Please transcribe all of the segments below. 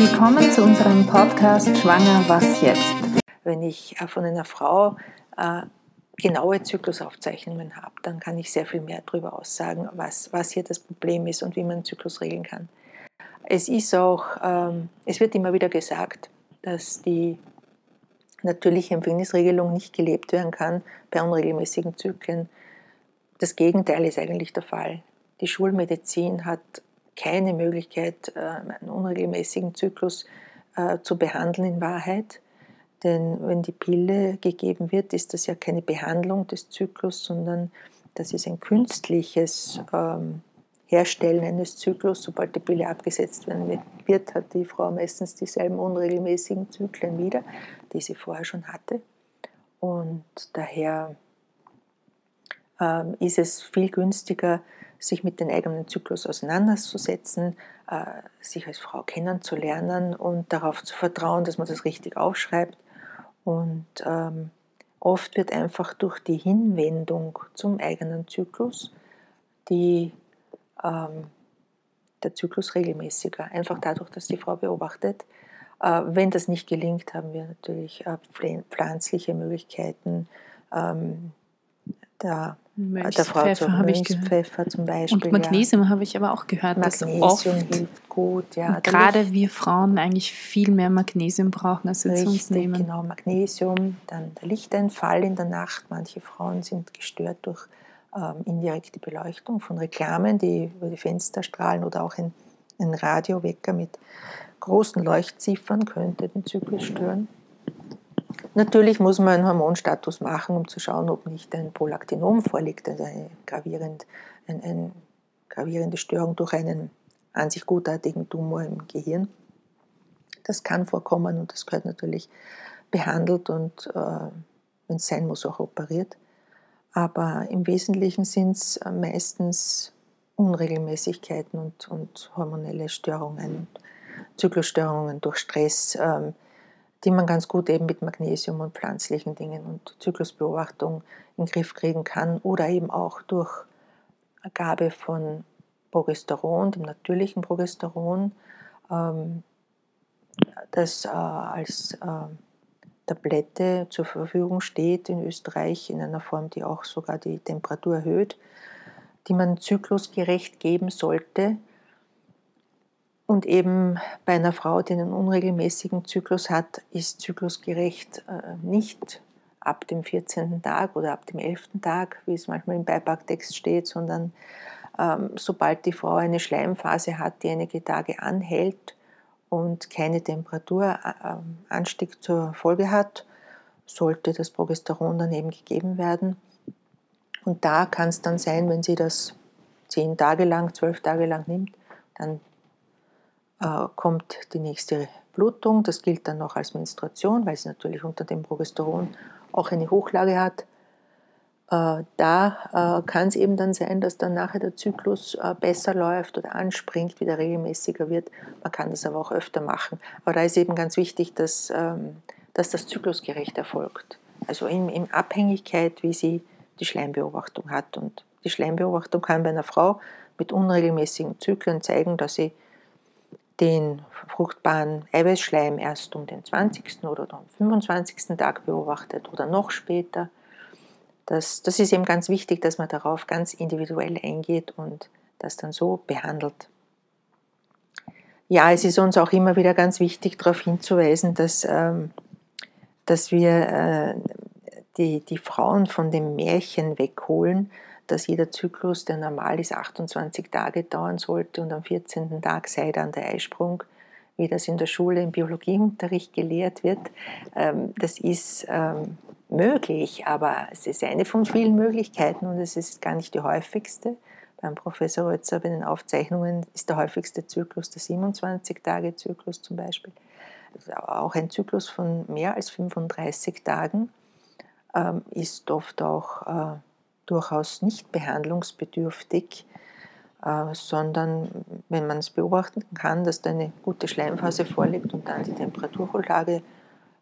Willkommen zu unserem Podcast Schwanger, was jetzt? Wenn ich äh, von einer Frau äh, genaue Zyklusaufzeichnungen habe, dann kann ich sehr viel mehr darüber aussagen, was, was hier das Problem ist und wie man Zyklus regeln kann. Es ist auch, ähm, es wird immer wieder gesagt, dass die natürliche Empfängnisregelung nicht gelebt werden kann bei unregelmäßigen Zyklen. Das Gegenteil ist eigentlich der Fall. Die Schulmedizin hat keine Möglichkeit, äh, einen unregelmäßigen Zyklus äh, zu behandeln in Wahrheit. Denn wenn die Pille gegeben wird, ist das ja keine Behandlung des Zyklus, sondern das ist ein künstliches ähm, Herstellen eines Zyklus. Sobald die Pille abgesetzt wird, hat die Frau meistens dieselben unregelmäßigen Zyklen wieder, die sie vorher schon hatte. Und daher ähm, ist es viel günstiger, sich mit dem eigenen Zyklus auseinanderzusetzen, äh, sich als Frau kennenzulernen und darauf zu vertrauen, dass man das richtig aufschreibt und ähm, oft wird einfach durch die Hinwendung zum eigenen Zyklus die, ähm, der Zyklus regelmäßiger. Einfach dadurch, dass die Frau beobachtet. Äh, wenn das nicht gelingt, haben wir natürlich äh, pflanzliche Möglichkeiten, ähm, da Mönchspfeffer habe ich gehört. zum Beispiel. Und Magnesium ja. habe ich aber auch gehört, Magnesium dass oft hilft gut. Ja, gerade wir Frauen eigentlich viel mehr Magnesium brauchen, als wir zu uns nehmen. Genau, Magnesium, dann der Lichteinfall in der Nacht. Manche Frauen sind gestört durch ähm, indirekte Beleuchtung von Reklamen, die über die Fenster strahlen oder auch ein, ein Radiowecker mit großen Leuchtziffern könnte den Zyklus stören. Natürlich muss man einen Hormonstatus machen, um zu schauen, ob nicht ein Prolaktinom vorliegt, also eine, gravierend, eine, eine gravierende Störung durch einen an sich gutartigen Tumor im Gehirn. Das kann vorkommen und das gehört natürlich behandelt und, äh, wenn es sein muss, auch operiert. Aber im Wesentlichen sind es meistens Unregelmäßigkeiten und, und hormonelle Störungen, Zyklusstörungen durch Stress. Ähm, die man ganz gut eben mit Magnesium und pflanzlichen Dingen und Zyklusbeobachtung in den Griff kriegen kann oder eben auch durch Gabe von Progesteron, dem natürlichen Progesteron, ähm, das äh, als äh, Tablette zur Verfügung steht in Österreich in einer Form, die auch sogar die Temperatur erhöht, die man zyklusgerecht geben sollte, und eben bei einer Frau, die einen unregelmäßigen Zyklus hat, ist zyklusgerecht äh, nicht ab dem 14. Tag oder ab dem 11. Tag, wie es manchmal im Beipacktext steht, sondern ähm, sobald die Frau eine Schleimphase hat, die einige Tage anhält und keine Temperaturanstieg äh, zur Folge hat, sollte das Progesteron dann eben gegeben werden. Und da kann es dann sein, wenn sie das zehn Tage lang, zwölf Tage lang nimmt, dann äh, kommt die nächste Blutung. Das gilt dann noch als Menstruation, weil sie natürlich unter dem Progesteron auch eine Hochlage hat. Äh, da äh, kann es eben dann sein, dass dann nachher der Zyklus besser läuft oder anspringt, wieder regelmäßiger wird. Man kann das aber auch öfter machen. Aber da ist eben ganz wichtig, dass, ähm, dass das zyklusgerecht erfolgt. Also in, in Abhängigkeit, wie sie die Schleimbeobachtung hat. Und die Schleimbeobachtung kann bei einer Frau mit unregelmäßigen Zyklen zeigen, dass sie den fruchtbaren Eiweißschleim erst um den 20. oder am 25. Tag beobachtet oder noch später. Das, das ist eben ganz wichtig, dass man darauf ganz individuell eingeht und das dann so behandelt. Ja, es ist uns auch immer wieder ganz wichtig, darauf hinzuweisen, dass, ähm, dass wir äh, die, die Frauen von dem Märchen wegholen, dass jeder Zyklus, der normal ist, 28 Tage dauern sollte und am 14. Tag sei dann der Eisprung, wie das in der Schule im Biologieunterricht gelehrt wird. Ähm, das ist ähm, möglich, aber es ist eine von vielen Möglichkeiten und es ist gar nicht die häufigste. Beim Professor Rötzer bei den Aufzeichnungen ist der häufigste Zyklus der 27-Tage-Zyklus zum Beispiel. Also auch ein Zyklus von mehr als 35 Tagen ähm, ist oft auch äh, durchaus nicht behandlungsbedürftig, äh, sondern wenn man es beobachten kann, dass da eine gute Schleimphase vorliegt und dann die Temperaturvorlage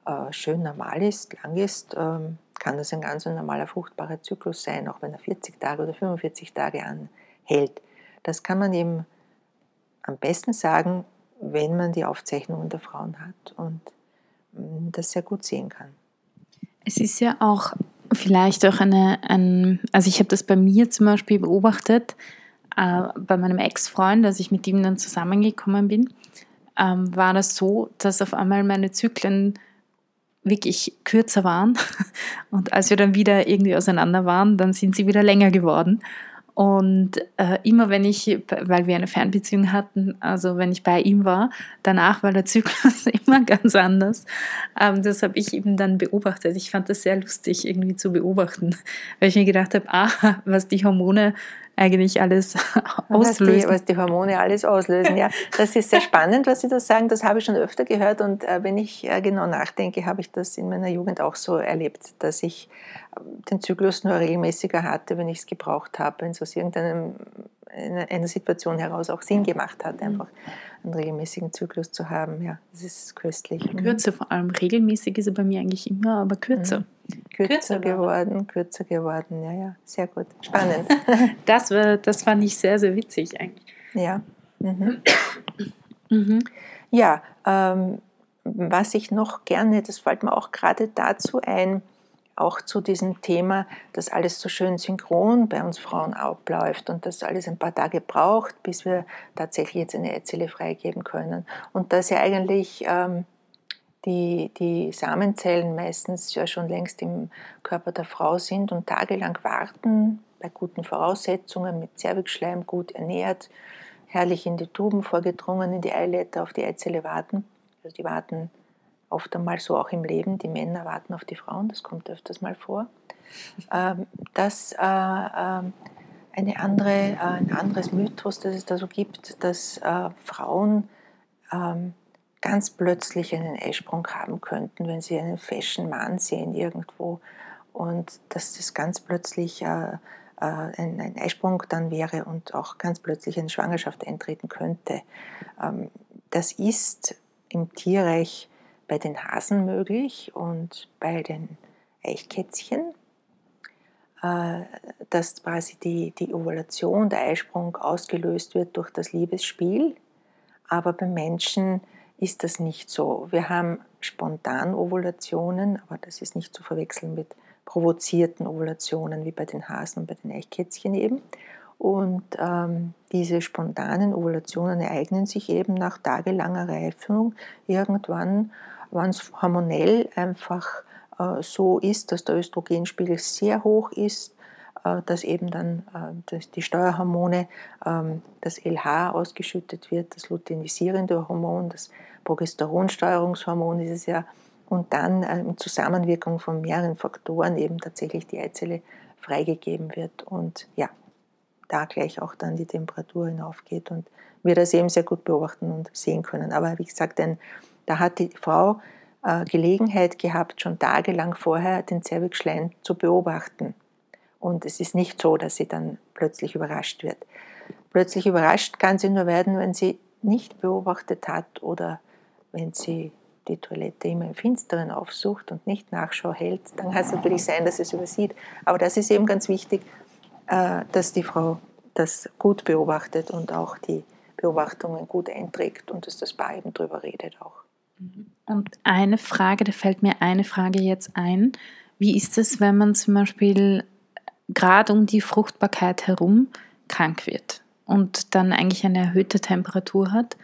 äh, schön normal ist, lang ist, ähm, kann das ein ganz normaler fruchtbarer Zyklus sein, auch wenn er 40 Tage oder 45 Tage anhält. Das kann man eben am besten sagen, wenn man die Aufzeichnungen der Frauen hat und mm, das sehr gut sehen kann. Es ist ja auch vielleicht auch eine, ein, also ich habe das bei mir zum Beispiel beobachtet, äh, bei meinem Ex-Freund, als ich mit ihm dann zusammengekommen bin, ähm, war das so, dass auf einmal meine Zyklen wirklich kürzer waren. Und als wir dann wieder irgendwie auseinander waren, dann sind sie wieder länger geworden. Und äh, immer wenn ich, weil wir eine Fernbeziehung hatten, also wenn ich bei ihm war, danach war der Zyklus immer ganz anders. Ähm, das habe ich eben dann beobachtet. Ich fand das sehr lustig irgendwie zu beobachten, weil ich mir gedacht habe, ah, was die Hormone eigentlich alles auslösen. Was die, was die, Hormone alles auslösen, ja. Das ist sehr spannend, was Sie da sagen. Das habe ich schon öfter gehört und äh, wenn ich äh, genau nachdenke, habe ich das in meiner Jugend auch so erlebt, dass ich äh, den Zyklus nur regelmäßiger hatte, wenn ich es gebraucht habe, wenn es aus irgendeinem in einer Situation heraus auch Sinn gemacht hat, mhm. einfach einen regelmäßigen Zyklus zu haben. Ja, das ist köstlich. Kürzer vor allem. Regelmäßig ist er bei mir eigentlich immer, aber kürzer. Mhm. Kürzer, kürzer geworden, kürzer geworden. Ja, ja, sehr gut. Spannend. das, war, das fand ich sehr, sehr witzig eigentlich. Ja. Mhm. mhm. Ja, ähm, was ich noch gerne, das fällt mir auch gerade dazu ein, auch zu diesem Thema, dass alles so schön synchron bei uns Frauen abläuft und dass alles ein paar Tage braucht, bis wir tatsächlich jetzt eine Eizelle freigeben können. Und dass ja eigentlich ähm, die, die Samenzellen meistens ja schon längst im Körper der Frau sind und tagelang warten, bei guten Voraussetzungen, mit Zervixschleim gut ernährt, herrlich in die Tuben vorgedrungen, in die Eileiter auf die Eizelle warten. Also die warten oft einmal so auch im Leben, die Männer warten auf die Frauen, das kommt öfters mal vor, ähm, dass äh, ähm, eine andere, äh, ein anderes Mythos, das es da so gibt, dass äh, Frauen ähm, ganz plötzlich einen Eisprung haben könnten, wenn sie einen fashion Mann sehen irgendwo und dass das ganz plötzlich ein, ein Eisprung dann wäre und auch ganz plötzlich eine Schwangerschaft eintreten könnte. Das ist im Tierreich bei den Hasen möglich und bei den Eichkätzchen, äh, dass quasi die, die Ovulation, der Eisprung ausgelöst wird durch das Liebesspiel. Aber beim Menschen ist das nicht so. Wir haben Spontanovulationen, aber das ist nicht zu verwechseln mit provozierten Ovulationen wie bei den Hasen und bei den Eichkätzchen eben. Und ähm, diese spontanen Ovulationen ereignen sich eben nach tagelanger Reifung irgendwann wenn es hormonell einfach äh, so ist, dass der Östrogenspiegel sehr hoch ist, dass eben dann äh, die Steuerhormone, ähm, das LH ausgeschüttet wird, das luteinisierende Hormon, das Progesteronsteuerungshormon ist es ja, und dann in Zusammenwirkung von mehreren Faktoren eben tatsächlich die Eizelle freigegeben wird und ja, da gleich auch dann die Temperatur hinaufgeht und wir das eben sehr gut beobachten und sehen können. Aber wie gesagt, ein da hat die Frau äh, Gelegenheit gehabt, schon tagelang vorher den Zervixschleim zu beobachten. Und es ist nicht so, dass sie dann plötzlich überrascht wird. Plötzlich überrascht kann sie nur werden, wenn sie nicht beobachtet hat oder wenn sie die Toilette immer im Finsteren aufsucht und nicht Nachschau hält, dann kann es natürlich sein, dass sie es übersieht. Aber das ist eben ganz wichtig, äh, dass die Frau das gut beobachtet und auch die Beobachtungen gut einträgt und dass das Paar eben drüber redet auch. Und eine Frage, da fällt mir eine Frage jetzt ein. Wie ist es, wenn man zum Beispiel gerade um die Fruchtbarkeit herum krank wird und dann eigentlich eine erhöhte Temperatur hat,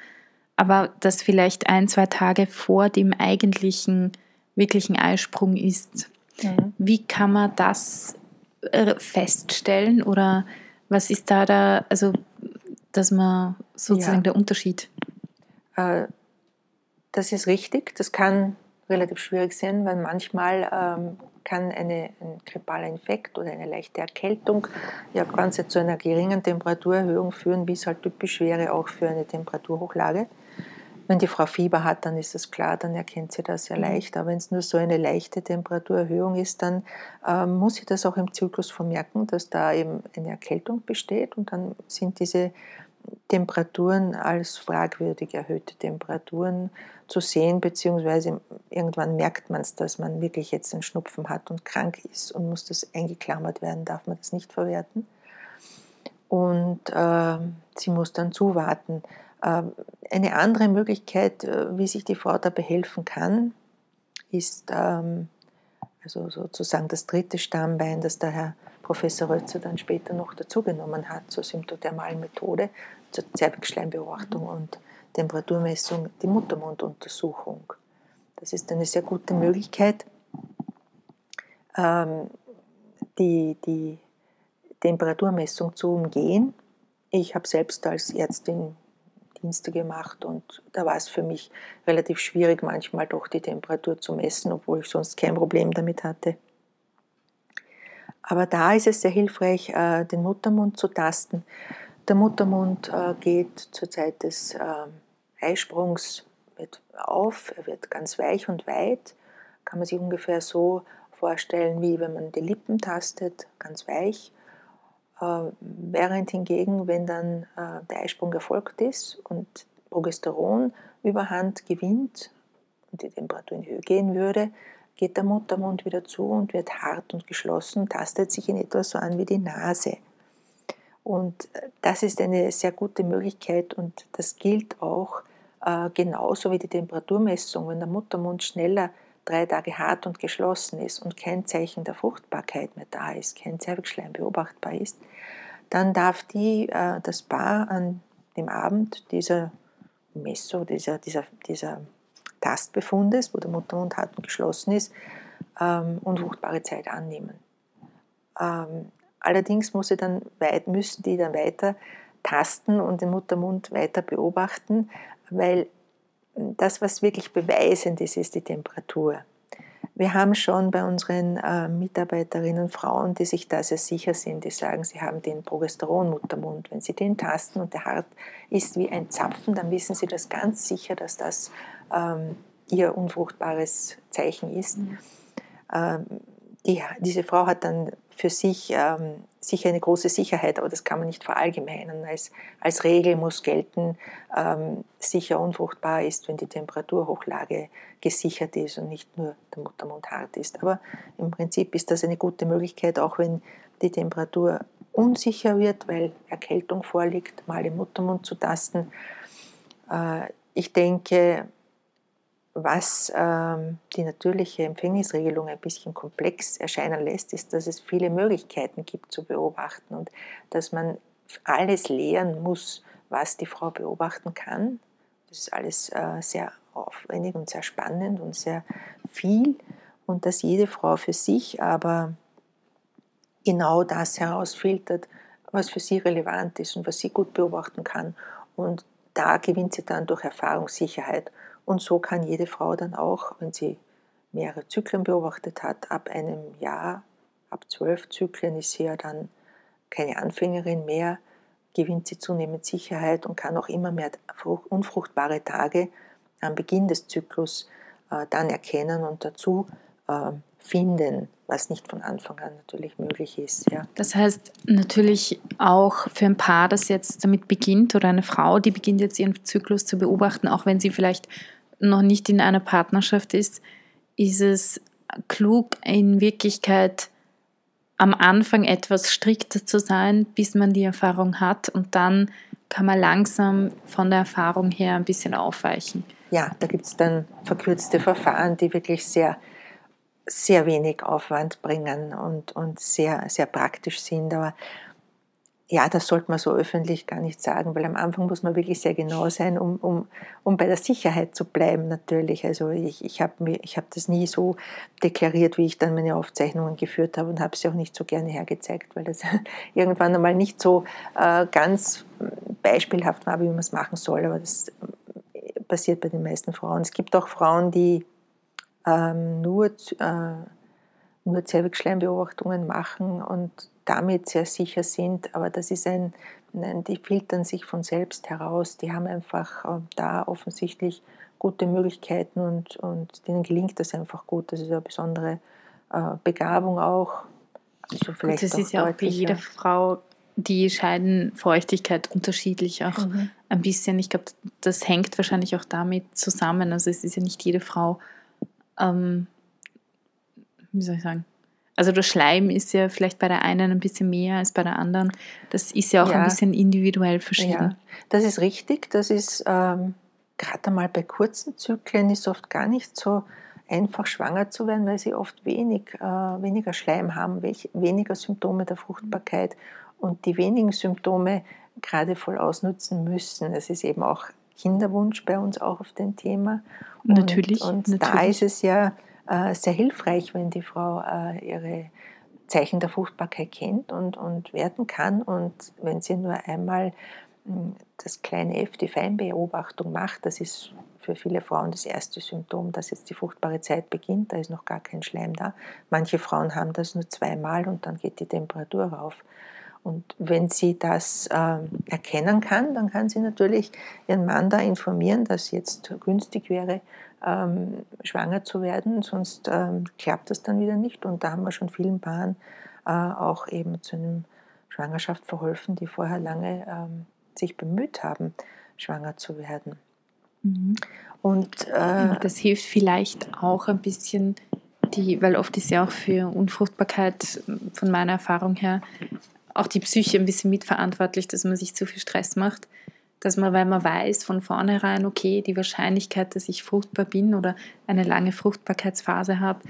aber das vielleicht ein, zwei Tage vor dem eigentlichen, wirklichen Eisprung ist? Mhm. Wie kann man das äh, feststellen oder was ist da da, also dass man sozusagen ja. der Unterschied? Äh, das ist richtig, das kann relativ schwierig sein, weil manchmal ähm, kann eine, ein grippaler Infekt oder eine leichte Erkältung ja ganz zu einer geringen Temperaturerhöhung führen, wie es halt typisch wäre auch für eine Temperaturhochlage. Wenn die Frau Fieber hat, dann ist das klar, dann erkennt sie das sehr mhm. leicht. Aber wenn es nur so eine leichte Temperaturerhöhung ist, dann ähm, muss sie das auch im Zyklus vermerken, dass da eben eine Erkältung besteht und dann sind diese Temperaturen als fragwürdig erhöhte Temperaturen zu sehen, beziehungsweise irgendwann merkt man es, dass man wirklich jetzt einen Schnupfen hat und krank ist und muss das eingeklammert werden, darf man das nicht verwerten. Und äh, sie muss dann zuwarten. Äh, eine andere Möglichkeit, äh, wie sich die Frau dabei helfen kann, ist ähm, also sozusagen das dritte Stammbein, das der Herr Professor Rötzer dann später noch dazugenommen hat zur symptothermalen Methode, zur Zervixschleimbeobachtung und Temperaturmessung, die Muttermunduntersuchung. Das ist eine sehr gute Möglichkeit, ähm, die, die Temperaturmessung zu umgehen. Ich habe selbst als Ärztin Dienste gemacht und da war es für mich relativ schwierig, manchmal doch die Temperatur zu messen, obwohl ich sonst kein Problem damit hatte. Aber da ist es sehr hilfreich, äh, den Muttermund zu tasten. Der Muttermund äh, geht zur Zeit des ähm, Eisprungs auf, er wird ganz weich und weit. Kann man sich ungefähr so vorstellen, wie wenn man die Lippen tastet, ganz weich. Äh, während hingegen, wenn dann der Eisprung erfolgt ist und Progesteron überhand gewinnt und die Temperatur in die Höhe gehen würde, geht der Muttermund wieder zu und wird hart und geschlossen, tastet sich in etwa so an wie die Nase. Und äh, das ist eine sehr gute Möglichkeit und das gilt auch äh, genauso wie die Temperaturmessung. Wenn der Muttermund schneller drei Tage hart und geschlossen ist und kein Zeichen der Fruchtbarkeit mehr da ist, kein Zervixschleim beobachtbar ist, dann darf die, äh, das Paar an dem Abend dieser Messung, dieser, dieser, dieser Tastbefundes, wo der Muttermund hart und geschlossen ist, ähm, unfruchtbare Zeit annehmen. Ähm, allerdings muss dann weit, müssen die dann weiter tasten und den Muttermund weiter beobachten, weil das, was wirklich beweisend ist, ist die Temperatur. Wir haben schon bei unseren äh, Mitarbeiterinnen Frauen, die sich da sehr sicher sind, die sagen, sie haben den Progesteron-Muttermund. Wenn sie den tasten und der hart ist wie ein Zapfen, dann wissen sie das ganz sicher, dass das ähm, ihr unfruchtbares Zeichen ist. Mhm. Ähm, die, diese Frau hat dann für sich ähm, sicher eine große Sicherheit, aber das kann man nicht verallgemeinern. Als, als Regel muss gelten, ähm, sicher unfruchtbar ist, wenn die Temperaturhochlage gesichert ist und nicht nur der Muttermund hart ist. Aber im Prinzip ist das eine gute Möglichkeit, auch wenn die Temperatur unsicher wird, weil Erkältung vorliegt, mal im Muttermund zu tasten. Äh, ich denke, was ähm, die natürliche Empfängnisregelung ein bisschen komplex erscheinen lässt, ist, dass es viele Möglichkeiten gibt zu beobachten und dass man alles lehren muss, was die Frau beobachten kann. Das ist alles äh, sehr aufwendig und sehr spannend und sehr viel und dass jede Frau für sich aber genau das herausfiltert, was für sie relevant ist und was sie gut beobachten kann. Und da gewinnt sie dann durch Erfahrungssicherheit und so kann jede Frau dann auch, wenn sie mehrere Zyklen beobachtet hat, ab einem Jahr, ab zwölf Zyklen ist sie ja dann keine Anfängerin mehr, gewinnt sie zunehmend Sicherheit und kann auch immer mehr unfruchtbare Tage am Beginn des Zyklus äh, dann erkennen und dazu äh, finden, was nicht von Anfang an natürlich möglich ist. Ja. Das heißt natürlich auch für ein Paar, das jetzt damit beginnt oder eine Frau, die beginnt jetzt ihren Zyklus zu beobachten, auch wenn sie vielleicht noch nicht in einer Partnerschaft ist, ist es klug in Wirklichkeit am Anfang etwas strikter zu sein, bis man die Erfahrung hat und dann kann man langsam von der Erfahrung her ein bisschen aufweichen. Ja, da gibt es dann verkürzte Verfahren, die wirklich sehr sehr wenig Aufwand bringen und, und sehr, sehr praktisch sind. Aber ja, das sollte man so öffentlich gar nicht sagen, weil am Anfang muss man wirklich sehr genau sein, um, um, um bei der Sicherheit zu bleiben natürlich. Also ich, ich habe hab das nie so deklariert, wie ich dann meine Aufzeichnungen geführt habe und habe sie auch nicht so gerne hergezeigt, weil das irgendwann einmal nicht so äh, ganz beispielhaft war, wie man es machen soll. Aber das passiert bei den meisten Frauen. Es gibt auch Frauen, die ähm, nur, äh, nur Zervixschleimbeobachtungen machen und damit sehr sicher sind, aber das ist ein, ein, die filtern sich von selbst heraus, die haben einfach äh, da offensichtlich gute Möglichkeiten und, und denen gelingt das einfach gut. Das ist eine besondere äh, Begabung auch. Also vielleicht das ist ja auch bei jeder Frau die Scheidenfeuchtigkeit unterschiedlich auch mhm. ein bisschen. Ich glaube, das hängt wahrscheinlich auch damit zusammen. Also es ist ja nicht jede Frau ähm, wie soll ich sagen? Also der Schleim ist ja vielleicht bei der einen ein bisschen mehr als bei der anderen. Das ist ja auch ja. ein bisschen individuell verschieden. Ja, das ist richtig. Das ist, ähm, gerade einmal bei kurzen Zyklen ist oft gar nicht so einfach schwanger zu werden, weil sie oft wenig, äh, weniger Schleim haben, welch, weniger Symptome der Fruchtbarkeit und die wenigen Symptome gerade voll ausnutzen müssen. Es ist eben auch Kinderwunsch bei uns auch auf dem Thema. Und, natürlich. Und natürlich. da ist es ja äh, sehr hilfreich, wenn die Frau äh, ihre Zeichen der Fruchtbarkeit kennt und, und werten kann. Und wenn sie nur einmal hm, das kleine F, die Feinbeobachtung macht, das ist für viele Frauen das erste Symptom, dass jetzt die fruchtbare Zeit beginnt, da ist noch gar kein Schleim da. Manche Frauen haben das nur zweimal und dann geht die Temperatur rauf. Und wenn sie das äh, erkennen kann, dann kann sie natürlich ihren Mann da informieren, dass jetzt günstig wäre, ähm, schwanger zu werden, sonst ähm, klappt das dann wieder nicht. Und da haben wir schon vielen Paaren äh, auch eben zu einer Schwangerschaft verholfen, die vorher lange ähm, sich bemüht haben, schwanger zu werden. Mhm. Und äh, das hilft vielleicht auch ein bisschen, die, weil oft ist ja auch für Unfruchtbarkeit von meiner Erfahrung her auch die Psyche ein bisschen mitverantwortlich, dass man sich zu viel Stress macht. Dass man, weil man weiß von vornherein, okay, die Wahrscheinlichkeit, dass ich fruchtbar bin oder eine lange Fruchtbarkeitsphase habe,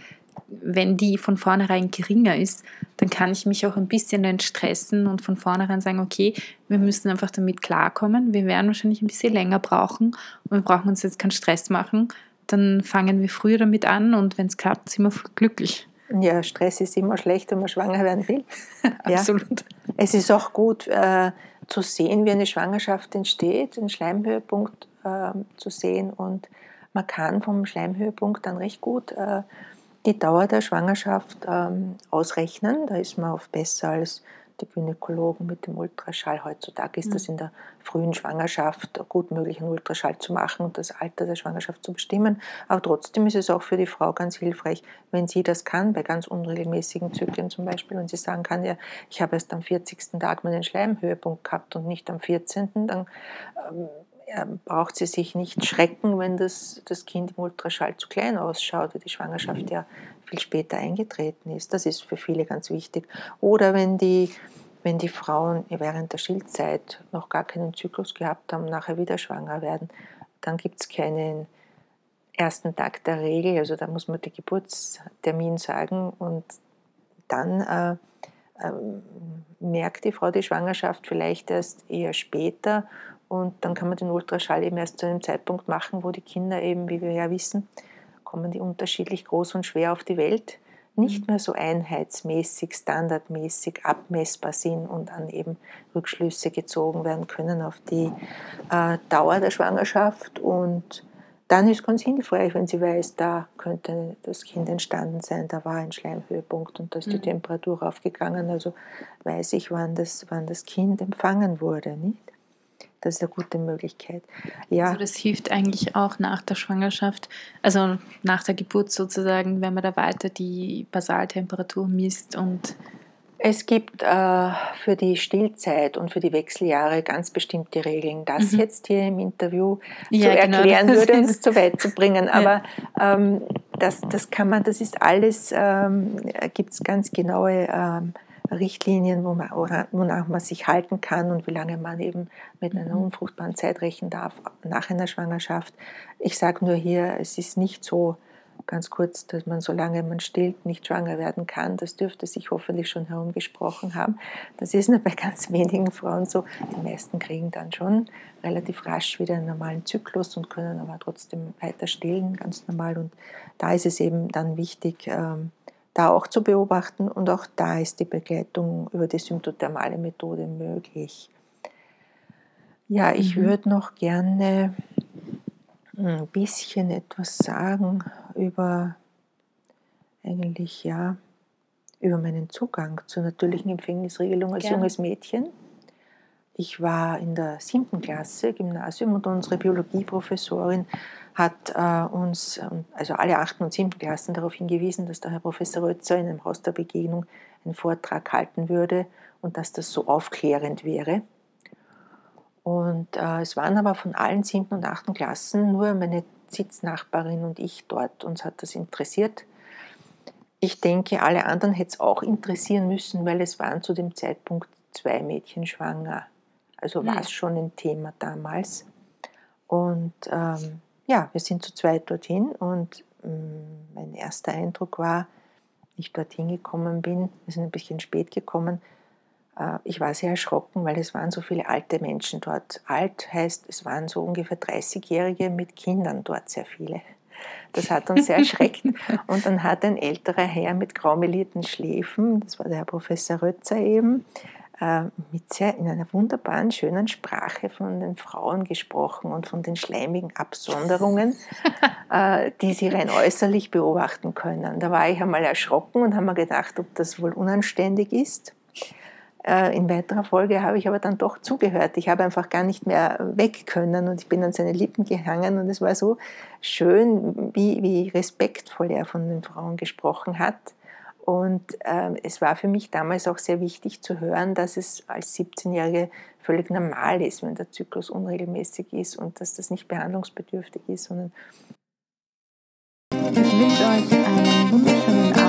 wenn die von vornherein geringer ist, dann kann ich mich auch ein bisschen entstressen und von vornherein sagen, okay, wir müssen einfach damit klarkommen. Wir werden wahrscheinlich ein bisschen länger brauchen und wir brauchen uns jetzt keinen Stress machen. Dann fangen wir früher damit an und wenn es klappt, sind wir glücklich. Ja, Stress ist immer schlecht, wenn man schwanger werden will. Absolut. Es ist auch gut äh, zu sehen, wie eine Schwangerschaft entsteht, den Schleimhöhepunkt äh, zu sehen und man kann vom Schleimhöhepunkt dann recht gut äh, die Dauer der Schwangerschaft ähm, ausrechnen. Da ist man oft besser als die Gynäkologen mit dem Ultraschall. Heutzutage ist mhm. das in der frühen Schwangerschaft gut möglich, einen Ultraschall zu machen und das Alter der Schwangerschaft zu bestimmen. Aber trotzdem ist es auch für die Frau ganz hilfreich, wenn sie das kann, bei ganz unregelmäßigen Zyklen zum Beispiel, und sie sagen kann, ja, ich habe erst am 40. Tag meinen Schleimhöhepunkt gehabt und nicht am 14., dann ähm, braucht sie sich nicht schrecken, wenn das, das Kind im Ultraschall zu klein ausschaut, weil die Schwangerschaft ja viel später eingetreten ist. Das ist für viele ganz wichtig. Oder wenn die, wenn die Frauen während der Schildzeit noch gar keinen Zyklus gehabt haben, nachher wieder schwanger werden, dann gibt es keinen ersten Tag der Regel, also da muss man den Geburtstermin sagen und dann äh, äh, merkt die Frau die Schwangerschaft vielleicht erst eher später und dann kann man den Ultraschall eben erst zu einem Zeitpunkt machen, wo die Kinder eben, wie wir ja wissen, kommen die unterschiedlich groß und schwer auf die Welt, nicht mehr so einheitsmäßig, standardmäßig abmessbar sind und dann eben Rückschlüsse gezogen werden können auf die äh, Dauer der Schwangerschaft. Und dann ist ganz hilfreich, wenn sie weiß, da könnte das Kind entstanden sein, da war ein Schleimhöhepunkt und da ist die mhm. Temperatur aufgegangen. Also weiß ich, wann das, wann das Kind empfangen wurde. Nicht? Das ist eine gute Möglichkeit. Ja. Also das hilft eigentlich auch nach der Schwangerschaft, also nach der Geburt sozusagen, wenn man da weiter die Basaltemperatur misst und es gibt äh, für die Stillzeit und für die Wechseljahre ganz bestimmte Regeln. Das mhm. jetzt hier im Interview ja, zu genau, erklären, genau, würde uns zu weit zu bringen. Aber ja. ähm, das, das kann man, das ist alles, ähm, gibt es ganz genaue ähm, Richtlinien, wo man, wonach man sich halten kann und wie lange man eben mit einer mhm. unfruchtbaren Zeit rechnen darf nach einer Schwangerschaft. Ich sage nur hier, es ist nicht so ganz kurz, dass man, solange man stillt, nicht schwanger werden kann. Das dürfte sich hoffentlich schon herumgesprochen haben. Das ist nur bei ganz wenigen Frauen so. Die meisten kriegen dann schon relativ rasch wieder einen normalen Zyklus und können aber trotzdem weiter stillen, ganz normal. Und da ist es eben dann wichtig, ähm, da auch zu beobachten und auch da ist die Begleitung über die symptothermale Methode möglich. Ja, ich mhm. würde noch gerne ein bisschen etwas sagen über eigentlich ja über meinen Zugang zur natürlichen Empfängnisregelung als Gerne. junges Mädchen. Ich war in der siebten Klasse Gymnasium und unsere Biologieprofessorin hat äh, uns, ähm, also alle achten und siebten Klassen, darauf hingewiesen, dass der Herr Professor Rötzer in einem Haus der Begegnung einen Vortrag halten würde und dass das so aufklärend wäre. Und äh, es waren aber von allen siebten und achten Klassen nur meine Sitznachbarin und ich dort. Uns hat das interessiert. Ich denke, alle anderen hätte es auch interessieren müssen, weil es waren zu dem Zeitpunkt zwei Mädchen schwanger. Also war es schon ein Thema damals. Und ähm, ja, wir sind zu zweit dorthin und ähm, mein erster Eindruck war, ich dorthin gekommen bin, wir sind ein bisschen spät gekommen, äh, ich war sehr erschrocken, weil es waren so viele alte Menschen dort. Alt heißt, es waren so ungefähr 30-Jährige mit Kindern dort, sehr viele. Das hat uns sehr erschreckt. Und dann hat ein älterer Herr mit graumelierten Schläfen, das war der Herr Professor Rötzer eben, mit sehr in einer wunderbaren, schönen Sprache von den Frauen gesprochen und von den schleimigen Absonderungen, äh, die sie rein äußerlich beobachten können. Da war ich einmal erschrocken und habe mir gedacht, ob das wohl unanständig ist. Äh, in weiterer Folge habe ich aber dann doch zugehört. Ich habe einfach gar nicht mehr weg können und ich bin an seine Lippen gehangen und es war so schön, wie, wie respektvoll er von den Frauen gesprochen hat. Und äh, es war für mich damals auch sehr wichtig zu hören, dass es als 17-Jährige völlig normal ist, wenn der Zyklus unregelmäßig ist und dass das nicht behandlungsbedürftig ist, sondern ich wünsche euch einen wunderschönen Abend,